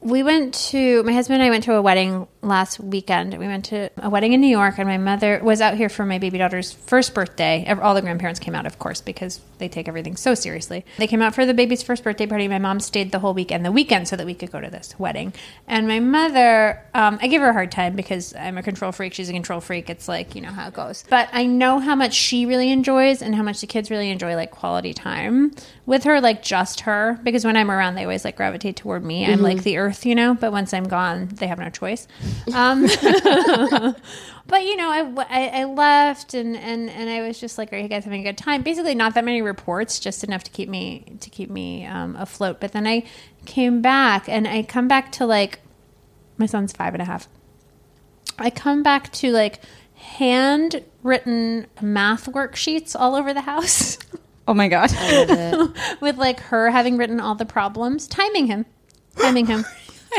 We went to my husband and I went to a wedding last weekend. We went to a wedding in New York, and my mother was out here for my baby daughter's first birthday. All the grandparents came out, of course, because they take everything so seriously. They came out for the baby's first birthday party. My mom stayed the whole weekend, the weekend, so that we could go to this wedding. And my mother, um, I give her a hard time because I'm a control freak. She's a control freak. It's like you know how it goes. But I know how much she really enjoys and how much the kids really enjoy like quality time with her, like just her. Because when I'm around, they always like gravitate toward me. I'm like the earth, you know. But once I'm gone, they have no choice. Um, but you know, I, I, I left and, and, and I was just like, "Are you guys having a good time?" Basically, not that many reports, just enough to keep me to keep me um, afloat. But then I came back, and I come back to like my son's five and a half. I come back to like handwritten math worksheets all over the house Oh my god! with like her having written all the problems, timing him, timing him.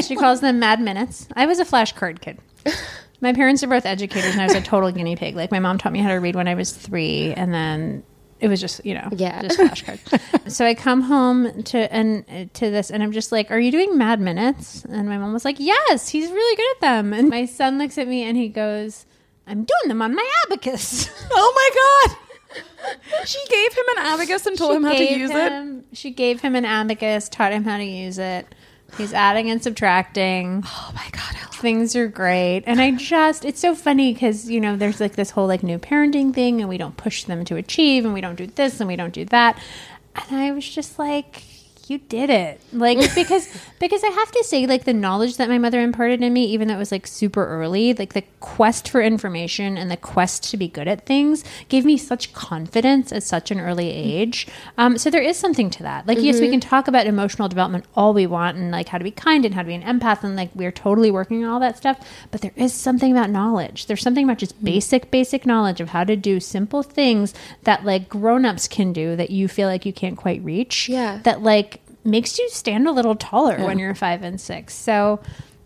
She calls them mad minutes. I was a flashcard kid. My parents are both educators, and I was a total guinea pig. Like my mom taught me how to read when I was three, and then it was just you know Yeah. just flashcards. so I come home to and to this, and I'm just like, "Are you doing mad minutes?" And my mom was like, "Yes, he's really good at them." And my son looks at me and he goes, "I'm doing them on my abacus." oh my god! She gave him an abacus and taught him how to use it. She gave him an abacus, taught him how to use it. He's adding and subtracting. Oh my god! Things are great. And I just, it's so funny because, you know, there's like this whole like new parenting thing and we don't push them to achieve and we don't do this and we don't do that. And I was just like, you did it. Like, because, because I have to say, like, the knowledge that my mother imparted in me, even though it was like super early, like the quest for information and the quest to be good at things gave me such confidence at such an early age. Um, so there is something to that. Like, yes, we can talk about emotional development all we want and like how to be kind and how to be an empath and like we're totally working on all that stuff. But there is something about knowledge. There's something about just basic, basic knowledge of how to do simple things that like grown-ups can do that you feel like you can't quite reach. Yeah. That like makes you stand a little taller when you're five and six. So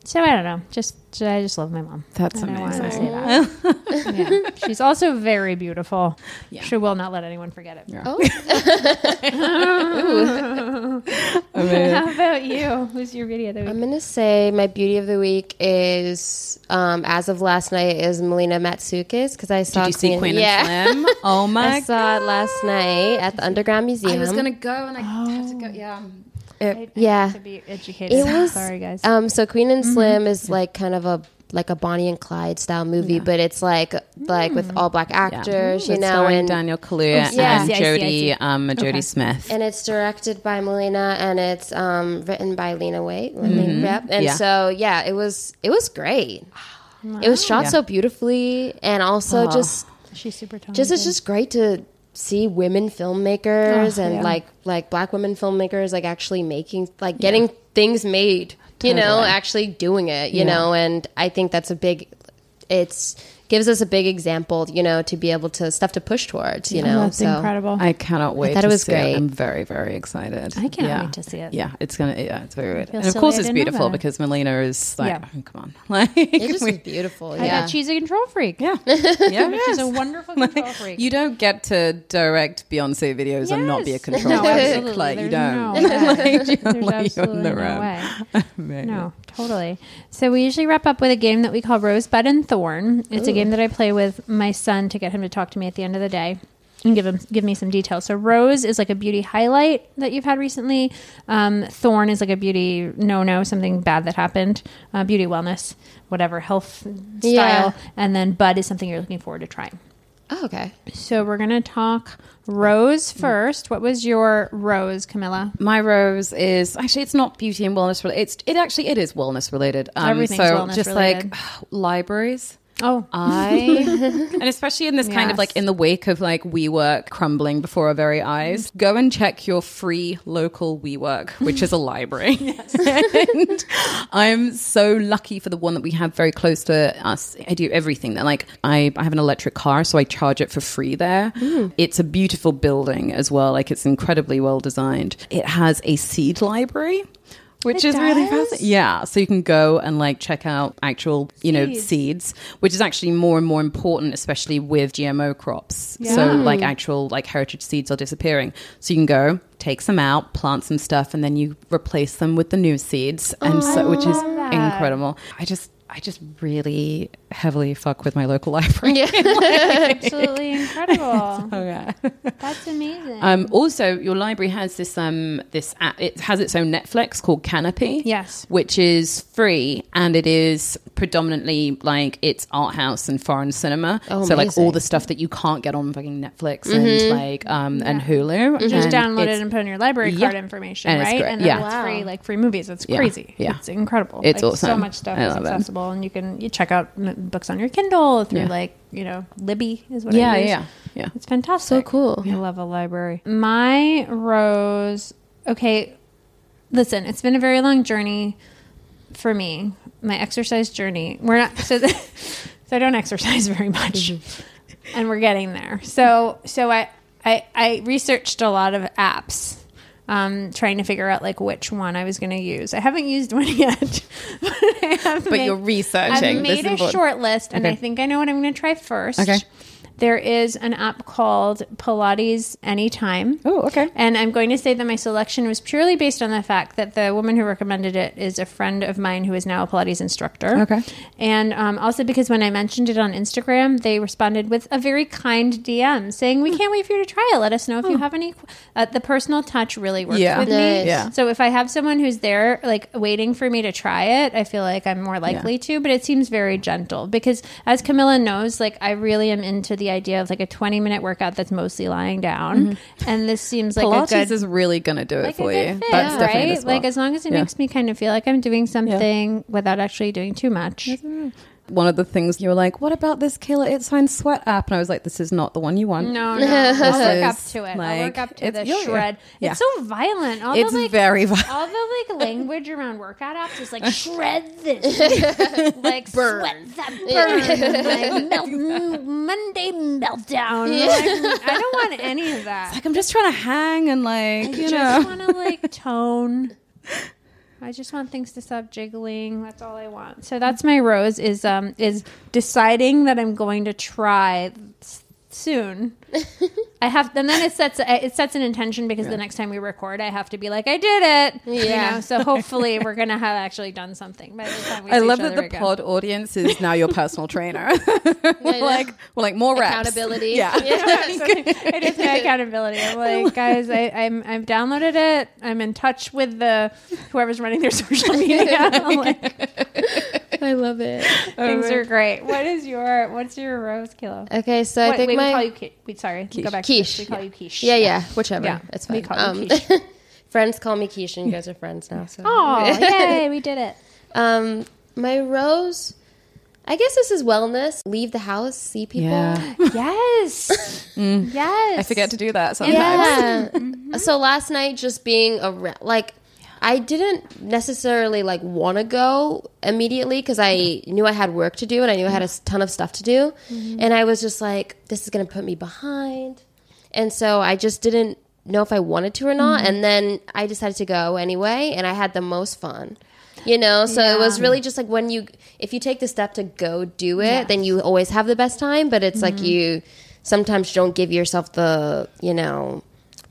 so I don't know. Just I just love my mom. That's And I to amazing. say that. yeah. She's also very beautiful. She will not let anyone forget it. Oh, How about you? Who's your beauty of the week? I'm gonna say my beauty of the week is, um, as of last night, is Melina Matsoukas because I saw Did you see Queen yeah. and Slim? Oh my I saw it last night at the Underground Museum. I was gonna go and I have to go. Yeah. It- yeah. to be educated. It was Sorry, guys. Um, so Queen and Slim is like kind of a like a Bonnie and Clyde style movie, but it's like like with all black actors, you It's know, and Daniel Kaluuya Oh, yeah. And see, I see, I Jodie um, Jodie Okay. Smith. and it's directed by Melina and it's um, written by Lena Waithe. Yep. And Yeah. so yeah, it was it was great. It was shot Yeah. so beautifully, and also just She's super talented. just it's just great to see women filmmakers Oh, and yeah. like like black women filmmakers like actually making like getting things made you know actually doing it you Yeah. know and i think that's a big it's gives us a big example you know to be able to stuff to push towards you oh, know That's so incredible. I cannot wait. I thought to it was see great. I'm very, very excited. I can't yeah. wait to see it. Yeah, it's gonna. Yeah, it's very good. And of course, it's beautiful that. because Melina is like, Yeah. oh, come on, like it's just we- was beautiful I yeah bet she's a control freak. yeah, yeah, She's a wonderful control freak. You don't get to direct Beyonce videos and not be a control No, freak. absolutely. Like you don't. no way. like, you're, like, you're absolutely on the no road. way. No, totally. So we usually wrap up with a game that we call Rosebud and Thorn. It's a game that I play with my son to get him to talk to me at the end of the day and give him give me some details. So Rose is like a beauty highlight that you've had recently. Um, Thorn is like a beauty no no something bad that happened. Uh, beauty wellness, whatever health style, Yeah. and then Bud is something you're looking forward to trying. Oh, okay So we're gonna talk Rose first. What was your Rose, Camilla? My rose is actually it's not beauty and wellness related. It's it actually it is wellness related. Um, Everything's so wellness just related. like libraries. Oh, I and especially in this kind of like in the wake of like WeWork crumbling before our very eyes, go and check your free local WeWork, which is a library. and I'm so lucky for the one that we have very close to us. I do everything there. Like I, I have an electric car, so I charge it for free there. Mm. It's a beautiful building as well. Like it's incredibly well designed. It has a seed library. Which It is really fascinating. Yeah, so you can go and like check out actual, you know, Seeds. seeds, which is actually more and more important, especially with GMO crops. Yeah. So, like, actual like heritage seeds are disappearing. So you can go take them out, plants some stuff, and then you replace them with the new seeds, and so which is that. incredible. I just, I just really heavily fuck with my local library. absolutely incredible. Oh yeah. That's amazing. Um, also, your library has this um, this app. It has its own Netflix called Kanopy. Yes. which is free and it is predominantly like it's art house and foreign cinema. Oh, so like all the stuff that you can't get on fucking Netflix and like um and Hulu. just And download it and put in your library Yeah. card information, And right? great. And then Yeah. it's Wow. free, like free movies. It's Yeah. crazy. Yeah. It's incredible. It's like, So much stuff I is love it. accessible, and you can you check out m- books on your Kindle through Yeah. like you know Libby is what Yeah, I use. yeah, yeah. It's fantastic. So cool. I love a library. My rose. Okay, listen. It's been a very long journey for me. My exercise journey. We're not so. so I don't exercise very much, mm-hmm. and we're getting there. So so I I, I researched a lot of apps. Um, trying to figure out like which one I was going to use. I haven't used one yet, but, I have But made- you're researching. I've made a short list, and I think I know what I'm going to try first. Okay. There is an app called Pilates Anytime. Oh, okay. And I'm going to say that my selection was purely based on the fact that the woman who recommended it is a friend of mine who is now a Pilates instructor. Okay. And um, also because when I mentioned it on Instagram, they responded with a very kind DM saying. "We can't wait for you to try it. Let us know if you have any." Uh, the personal touch really works Yeah. with Nice. me. Yeah. So if I have someone who's there, like waiting for me to try it, I feel like I'm more likely to. But it seems very gentle because, as Camilla knows, like I really am into the idea of like a 20 minute workout that's mostly lying down, and this seems like Mm-hmm. Pilates a good. is really going to do it like for you. fit, That's definitely right? Like as long as it Yeah. makes me kind of feel like I'm doing something without actually doing too much. One of the things you were like, "What about this Kayla Itsines Sweat app?" And I was like, "This is not the one you want." No, no, I'll work up to it. I'll work up to the yeah, yeah. shred. Yeah. It's so violent. All It's the, like, very violent. All the like language around workout apps is like shred this, like sweat that burn, like melt, Monday meltdown. Like, I don't want any of that. Like I'm just trying to hang and like I you just know. want to like tone. I just want things to stop jiggling. That's all I want. So that's my rose is um is deciding that I'm going to try soon. I have, and then it sets it sets an intention because the next time we record, I have to be like, I did it. You Yeah. know? So hopefully, we're gonna have actually done something by the time we. I see love each that the again. pod audience is now your personal trainer. like, we're like more reps. Accountability. Yeah. it is my accountability. I'm like, guys, I, I'm I've downloaded it. I'm in touch with the whoever's running their social media. I'm like, I love it. things are great. What is your what's your rose Kilo? Okay, so I think wait, my we call you Ki- wait, sorry, go back. to Quiche. We call you quiche. yeah, yeah, whichever. Yeah, it's fine. we fine. call you Um, quiche. friends call me Quiche, and you guys are friends now. So. Oh, yay, we did it. Um, my rose. I guess this is wellness. Leave the house, see people. Yeah. Yes, yes. I forget to do that sometimes. Yeah. So last night, just being around, like, I didn't necessarily like want to go immediately because I knew I had work to do and I knew I had a ton of stuff to do, mm-hmm. and I was just like, this is gonna put me behind, and so I just didn't know if I wanted to or not, mm-hmm. and then I decided to go anyway, and I had the most fun. You know, so it was really just like when you, if you take the step to go do it, then you always have the best time. But it's like mm-hmm. you sometimes don't give yourself the, you know,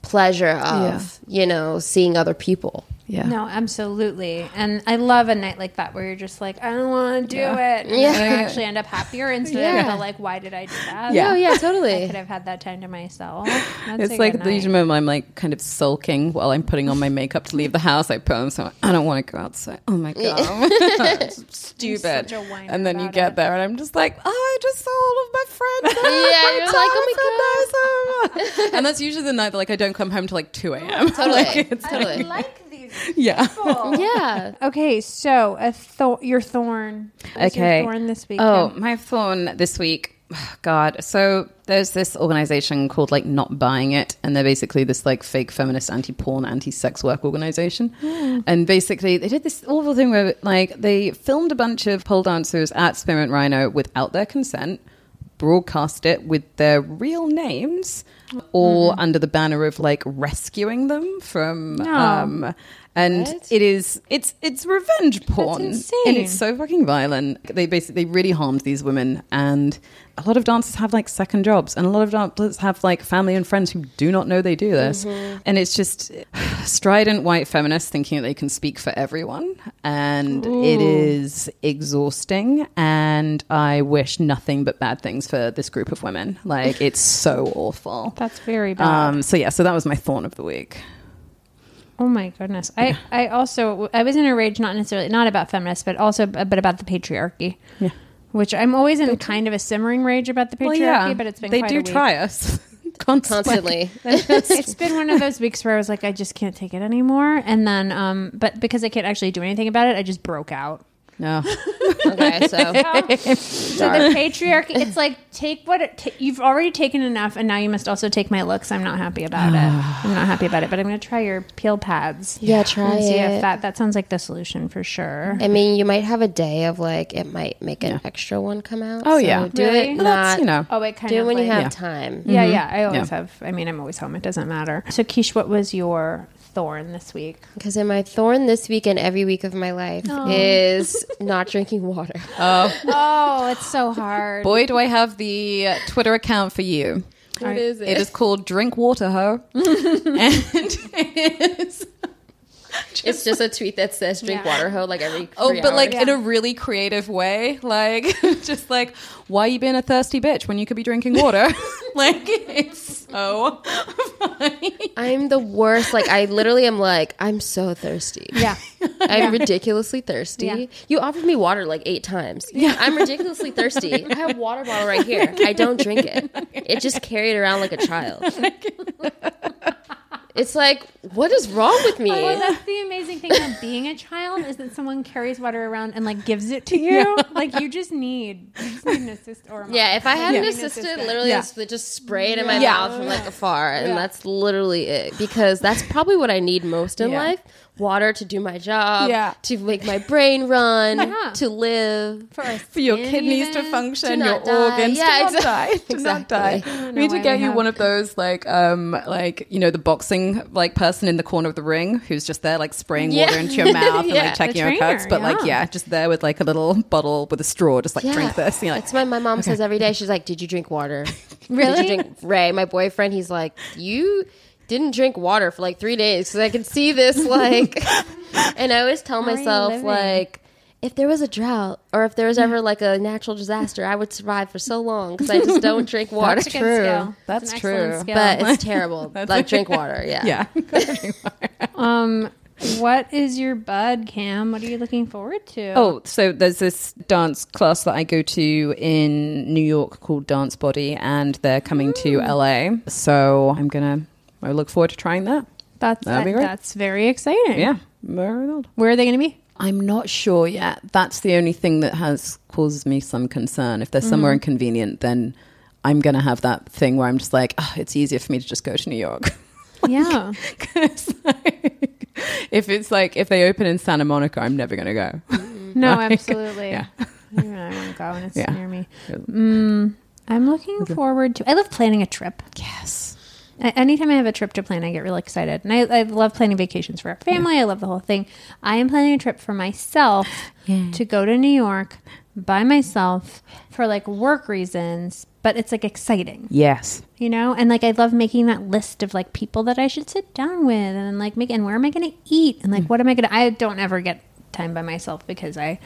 pleasure of, you know, seeing other people. Yeah. No, absolutely. And I love a night like that where you're just like, I don't want to do it. And Yeah. you actually end up happier instead Yeah. of the, like, why did I do that? Yeah. Oh yeah, totally. I could have had that time to myself. That's It's a like the usual moment I'm like kind of sulking while I'm putting on my makeup to leave the house. I put on so I don't want to go outside. Oh my god, It's stupid. such a whiner and then you get it. there and I'm just like, oh, I just saw all of my friends. Yeah, you're like, oh my god, and that's usually the night that like I don't come home till like two a.m. Totally, Like, it's totally. like these Yeah. Yeah. Okay, so a thor- your thorn. What's your Okay. thorn this week. Oh, Kim? my thorn this week. God. So there's this organization called like Not Buying It, and they're basically this like fake feminist anti porn, anti sex work organization. And basically, they did this awful thing where like they filmed a bunch of pole dancers at Spearmint Rhino without their consent, broadcast it with their real names, all under the banner of like rescuing them from. Um, and What? it is it's it's revenge porn, insane. and it's so fucking violent. They basically really harmed these women, and a lot of dancers have like second jobs, and a lot of dancers have like family and friends who do not know they do this, and it's just strident white feminists thinking that they can speak for everyone, and it is exhausting. And I wish nothing but bad things for this group of women. Like it's so awful. That's very bad. Um, so yeah, so that was my thorn of the week. Oh my goodness. I, I also I was in a rage not necessarily not about feminists, but also but about the patriarchy. Yeah. Which I'm always in kind of a simmering rage about the patriarchy, but it's been they quite do a week. try us constantly. Constantly. it's been one of those weeks where I was like, I just can't take it anymore. And then, um, but because I can't actually do anything about it, I just broke out. No. okay, so So the patriarchy, it's like take what it ta- you've already taken enough, and now you must also take my looks. I'm not happy about it. I'm not happy about it, but I'm going to try your peel pads. Yeah, try and see if it. that that sounds like the solution for sure. I mean, you might have a day of like it might make an extra one come out. Oh, so yeah. do Really? it. Well, that's, you know. Oh, it kind do it of when you like- have Yeah. time. Yeah, mm-hmm. yeah. I always Yeah. have. I mean, I'm always home. It doesn't matter. So, Keish, what was your thorn this week? Because in my thorn this week and every week of my life is not drinking water. Oh, oh, it's so hard. Boy, do I have the uh, Twitter account for you. What is It is called Drink Water Ho. and it is. It's just a tweet that says drink Yeah. water ho like every Oh, three but like hours. in a really creative way. Like, just like, why you being a thirsty bitch when you could be drinking water? like, it's so funny. I'm the worst. Like I literally am like I'm so thirsty. Yeah. I'm ridiculously thirsty. Yeah. You offered me water like eight times. Yeah. I'm ridiculously thirsty. I have a water bottle right here. I don't drink it. It just carried around like a child. It's like, what is wrong with me? Oh, well, that's the amazing thing about being a child is that someone carries water around and like gives it to you. Like you just need, you just need an assist or a mom. yeah, if I had an Yeah. assistant, literally Yeah. just, just spray it in my Yeah. mouth from like afar, and that's literally it. Because that's probably what I need most in Yeah. life: water to do my job, Yeah. to make my brain run, Yeah. to live. for, For your skin kidneys to function, To your die. organs Yeah, to not die, to not die. We need to get you have- one of those, like, um, like you know, the boxing like person in the corner of the ring who's just there, like spraying Yeah. water into your mouth and like checking The your cuts, trainer, but like, yeah. yeah, just there with like a little bottle with a straw, just like drink this. You're like, That's what my mom says every day. She's like, "Did you drink water? Really? Did you drink?" Ray, my boyfriend, he's like, "You didn't drink water for like three days because I can see this." Like, and I always tell are you myself like. If there was a drought, or if there was ever like a natural disaster, I would survive for so long because I just don't drink water. That's True. skill. That's an true. skill. But it's terrible. like drink water, yeah. yeah. um, what is your bud, Cam? What are you looking forward to? Oh, so there's this dance class that I go to in New York called Dance Body, and they're coming to LA. So I'm gonna. I look forward to trying that. that's that'd be great. that's very exciting. Yeah, very good. Where are they going to be? I'm not sure yet. That's the only thing that has caused me some concern. If they're somewhere inconvenient, then I'm gonna have that thing where I'm just like, oh, it's easier for me to just go to New York. Yeah. 'Cause, like, if it's like if they open in Santa Monica, I'm never gonna go. No, Like, absolutely. yeah. Even I want to go and it's Yeah. near me. Mm, I'm looking forward to. I love planning a trip. Yes. Anytime I have a trip to plan, I get really excited, and I, I love planning vacations for our family. I love the whole thing. I am planning a trip for myself to go to New York by myself for like work reasons, but it's like exciting, Yes. you know. And like I love making that list of like people that I should sit down with, and like make and where am I going to eat, and like mm. what am I going to? I don't ever get time by myself because I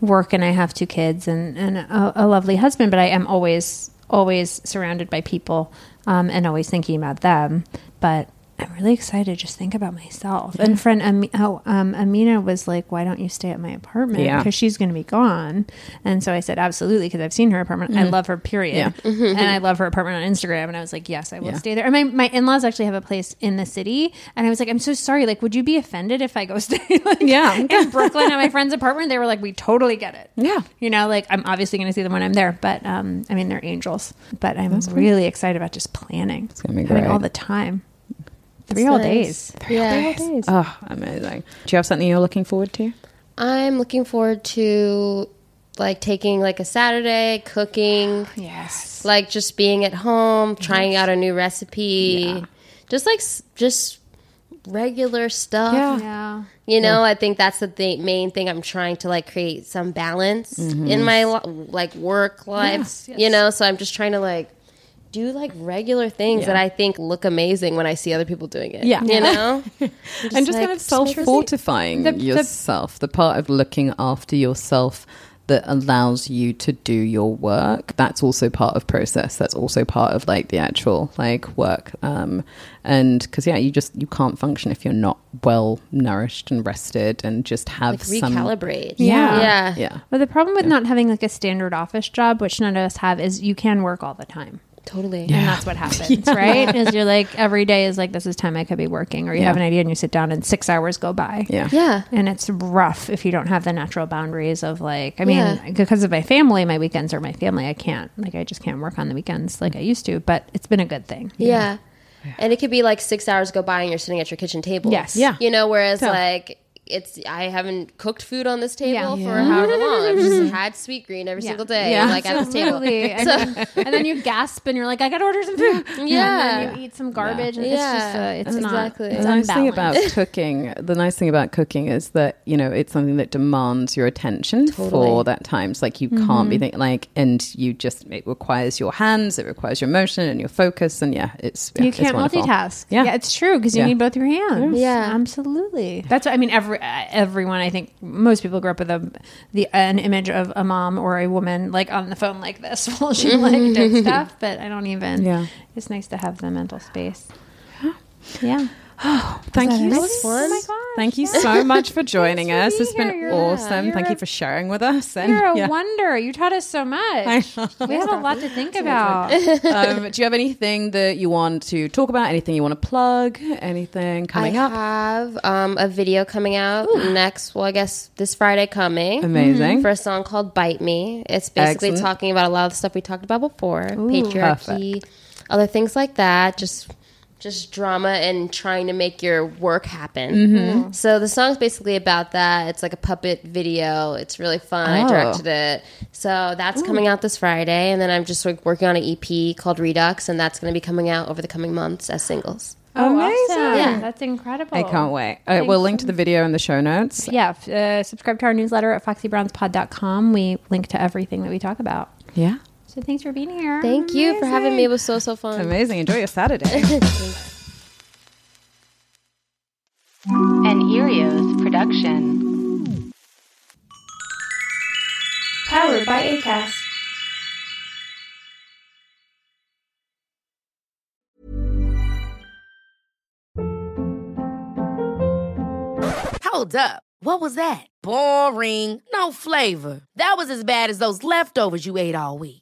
work and I have two kids and and a, a lovely husband, but I am always always surrounded by people um, and always thinking about them. But I'm really excited to just think about myself. And friend Ami- oh, um, Amina was like, "Why don't you stay at my apartment? Yeah. Because she's going to be gone." And so I said, "Absolutely," because I've seen her apartment. I love her. Period. Yeah. And I love her apartment on Instagram. And I was like, "Yes, I will Yeah. stay there." And my my in laws actually have a place in the city. And I was like, "I'm so sorry. Like, would you be offended if I go stay like Yeah. in Brooklyn at my friend's apartment?" They were like, "We totally get it." Yeah. You know, like I'm obviously going to see them when I'm there, but um, I mean, they're angels. But I'm really excited about just planning. It's gonna be great. all the time. Three whole nice. days. Yeah. days. Oh, amazing. Do you have something you're looking forward to? I'm looking forward to like taking like a Saturday, cooking, Yes. like just being at home, trying out a new recipe, just like just regular stuff. Yeah. Yeah. You know, I think that's the th- main thing. I'm trying to like create some balance mm-hmm. in my like work life. You know, so I'm just trying to like do like regular things that I think look amazing when I see other people doing it. Yeah. you know, and just like, kind of self fortifying The- the- yourself, the part of looking after yourself that allows you to do your work that's also part of process that's also part of like the actual like work um and because yeah you just you can't function if you're not well nourished and rested and just have like some recalibrate. Yeah. yeah, yeah But the problem with not having like a standard office job, which none of us have, is you can work all the time. Totally. And that's what happens, right? Is you're like every day is like this is time I could be working, or you Yeah. have an idea and you sit down and six hours go by. yeah Yeah, And it's rough if you don't have the natural boundaries of like, I mean, Yeah. because of my family, my weekends are my family. I can't, like, I just can't work on the weekends like I used to, but it's been a good thing. yeah. And it could be like six hours go by and you're sitting at your kitchen table. Yes. Yeah. You know, whereas Yeah. like it's I haven't cooked food on this table Yeah. for however long. I've just had Sweetgreen every Yeah. single day, Yeah. like at this table. Absolutely. And, then, and then you gasp and you're like, I got to order some food. Yeah. And then you eat some garbage. And Yeah. It's just, uh, it's Exactly. not. The It's the nice thing about cooking the nice thing about cooking is that you know it's something that demands your attention for that time so like you Mm-hmm. can't be think, like and you just it requires your hands it requires your motion and your focus and yeah it's yeah, you can't wonderful. multitask. Yeah. Yeah. it's true because you Yeah. need both your hands. Yeah. absolutely. That's what I mean. Every uh, everyone, I think most people grew up with a the an image of a mom or a woman like on the phone like this while she like did stuff. But I don't even. Yeah. it's nice to have the mental space. Yeah. thank you That was fun. Oh my gosh. thank you so much for joining Thanks for us it's being been here. You're- awesome you're thank you for sharing with us and You're a yeah. wonder. You taught us so much. We have a lot to think about. um, do you have anything that you want to talk about anything you want to plug anything coming I up I have um, a video coming out next. Well, I guess this Friday coming. amazing For a song called "Bite Me," it's basically Excellent. talking about a lot of the stuff we talked about before, patriarchy, other things like that. Just, just drama and trying to make your work happen. Mm-hmm. So the song's basically about that. It's like a puppet video. It's really fun. I Oh. directed it. So that's coming out this Friday, and then I'm just like working on an EP called Redux, and that's going to be coming out over the coming months as singles. Oh, Amazing. awesome. Yeah. That's incredible. I can't wait. Uh, we'll link to the video in the show notes. Yeah, uh, subscribe to our newsletter at foxybrownspod.com. We link to everything that we talk about. Yeah. So thanks for being here. Thank you for having me. It was so so fun. Amazing. Enjoy your Saturday. An Earios production. Powered by ACAST. Hold up. What was that? Boring. No flavor. That was as bad as those leftovers you ate all week.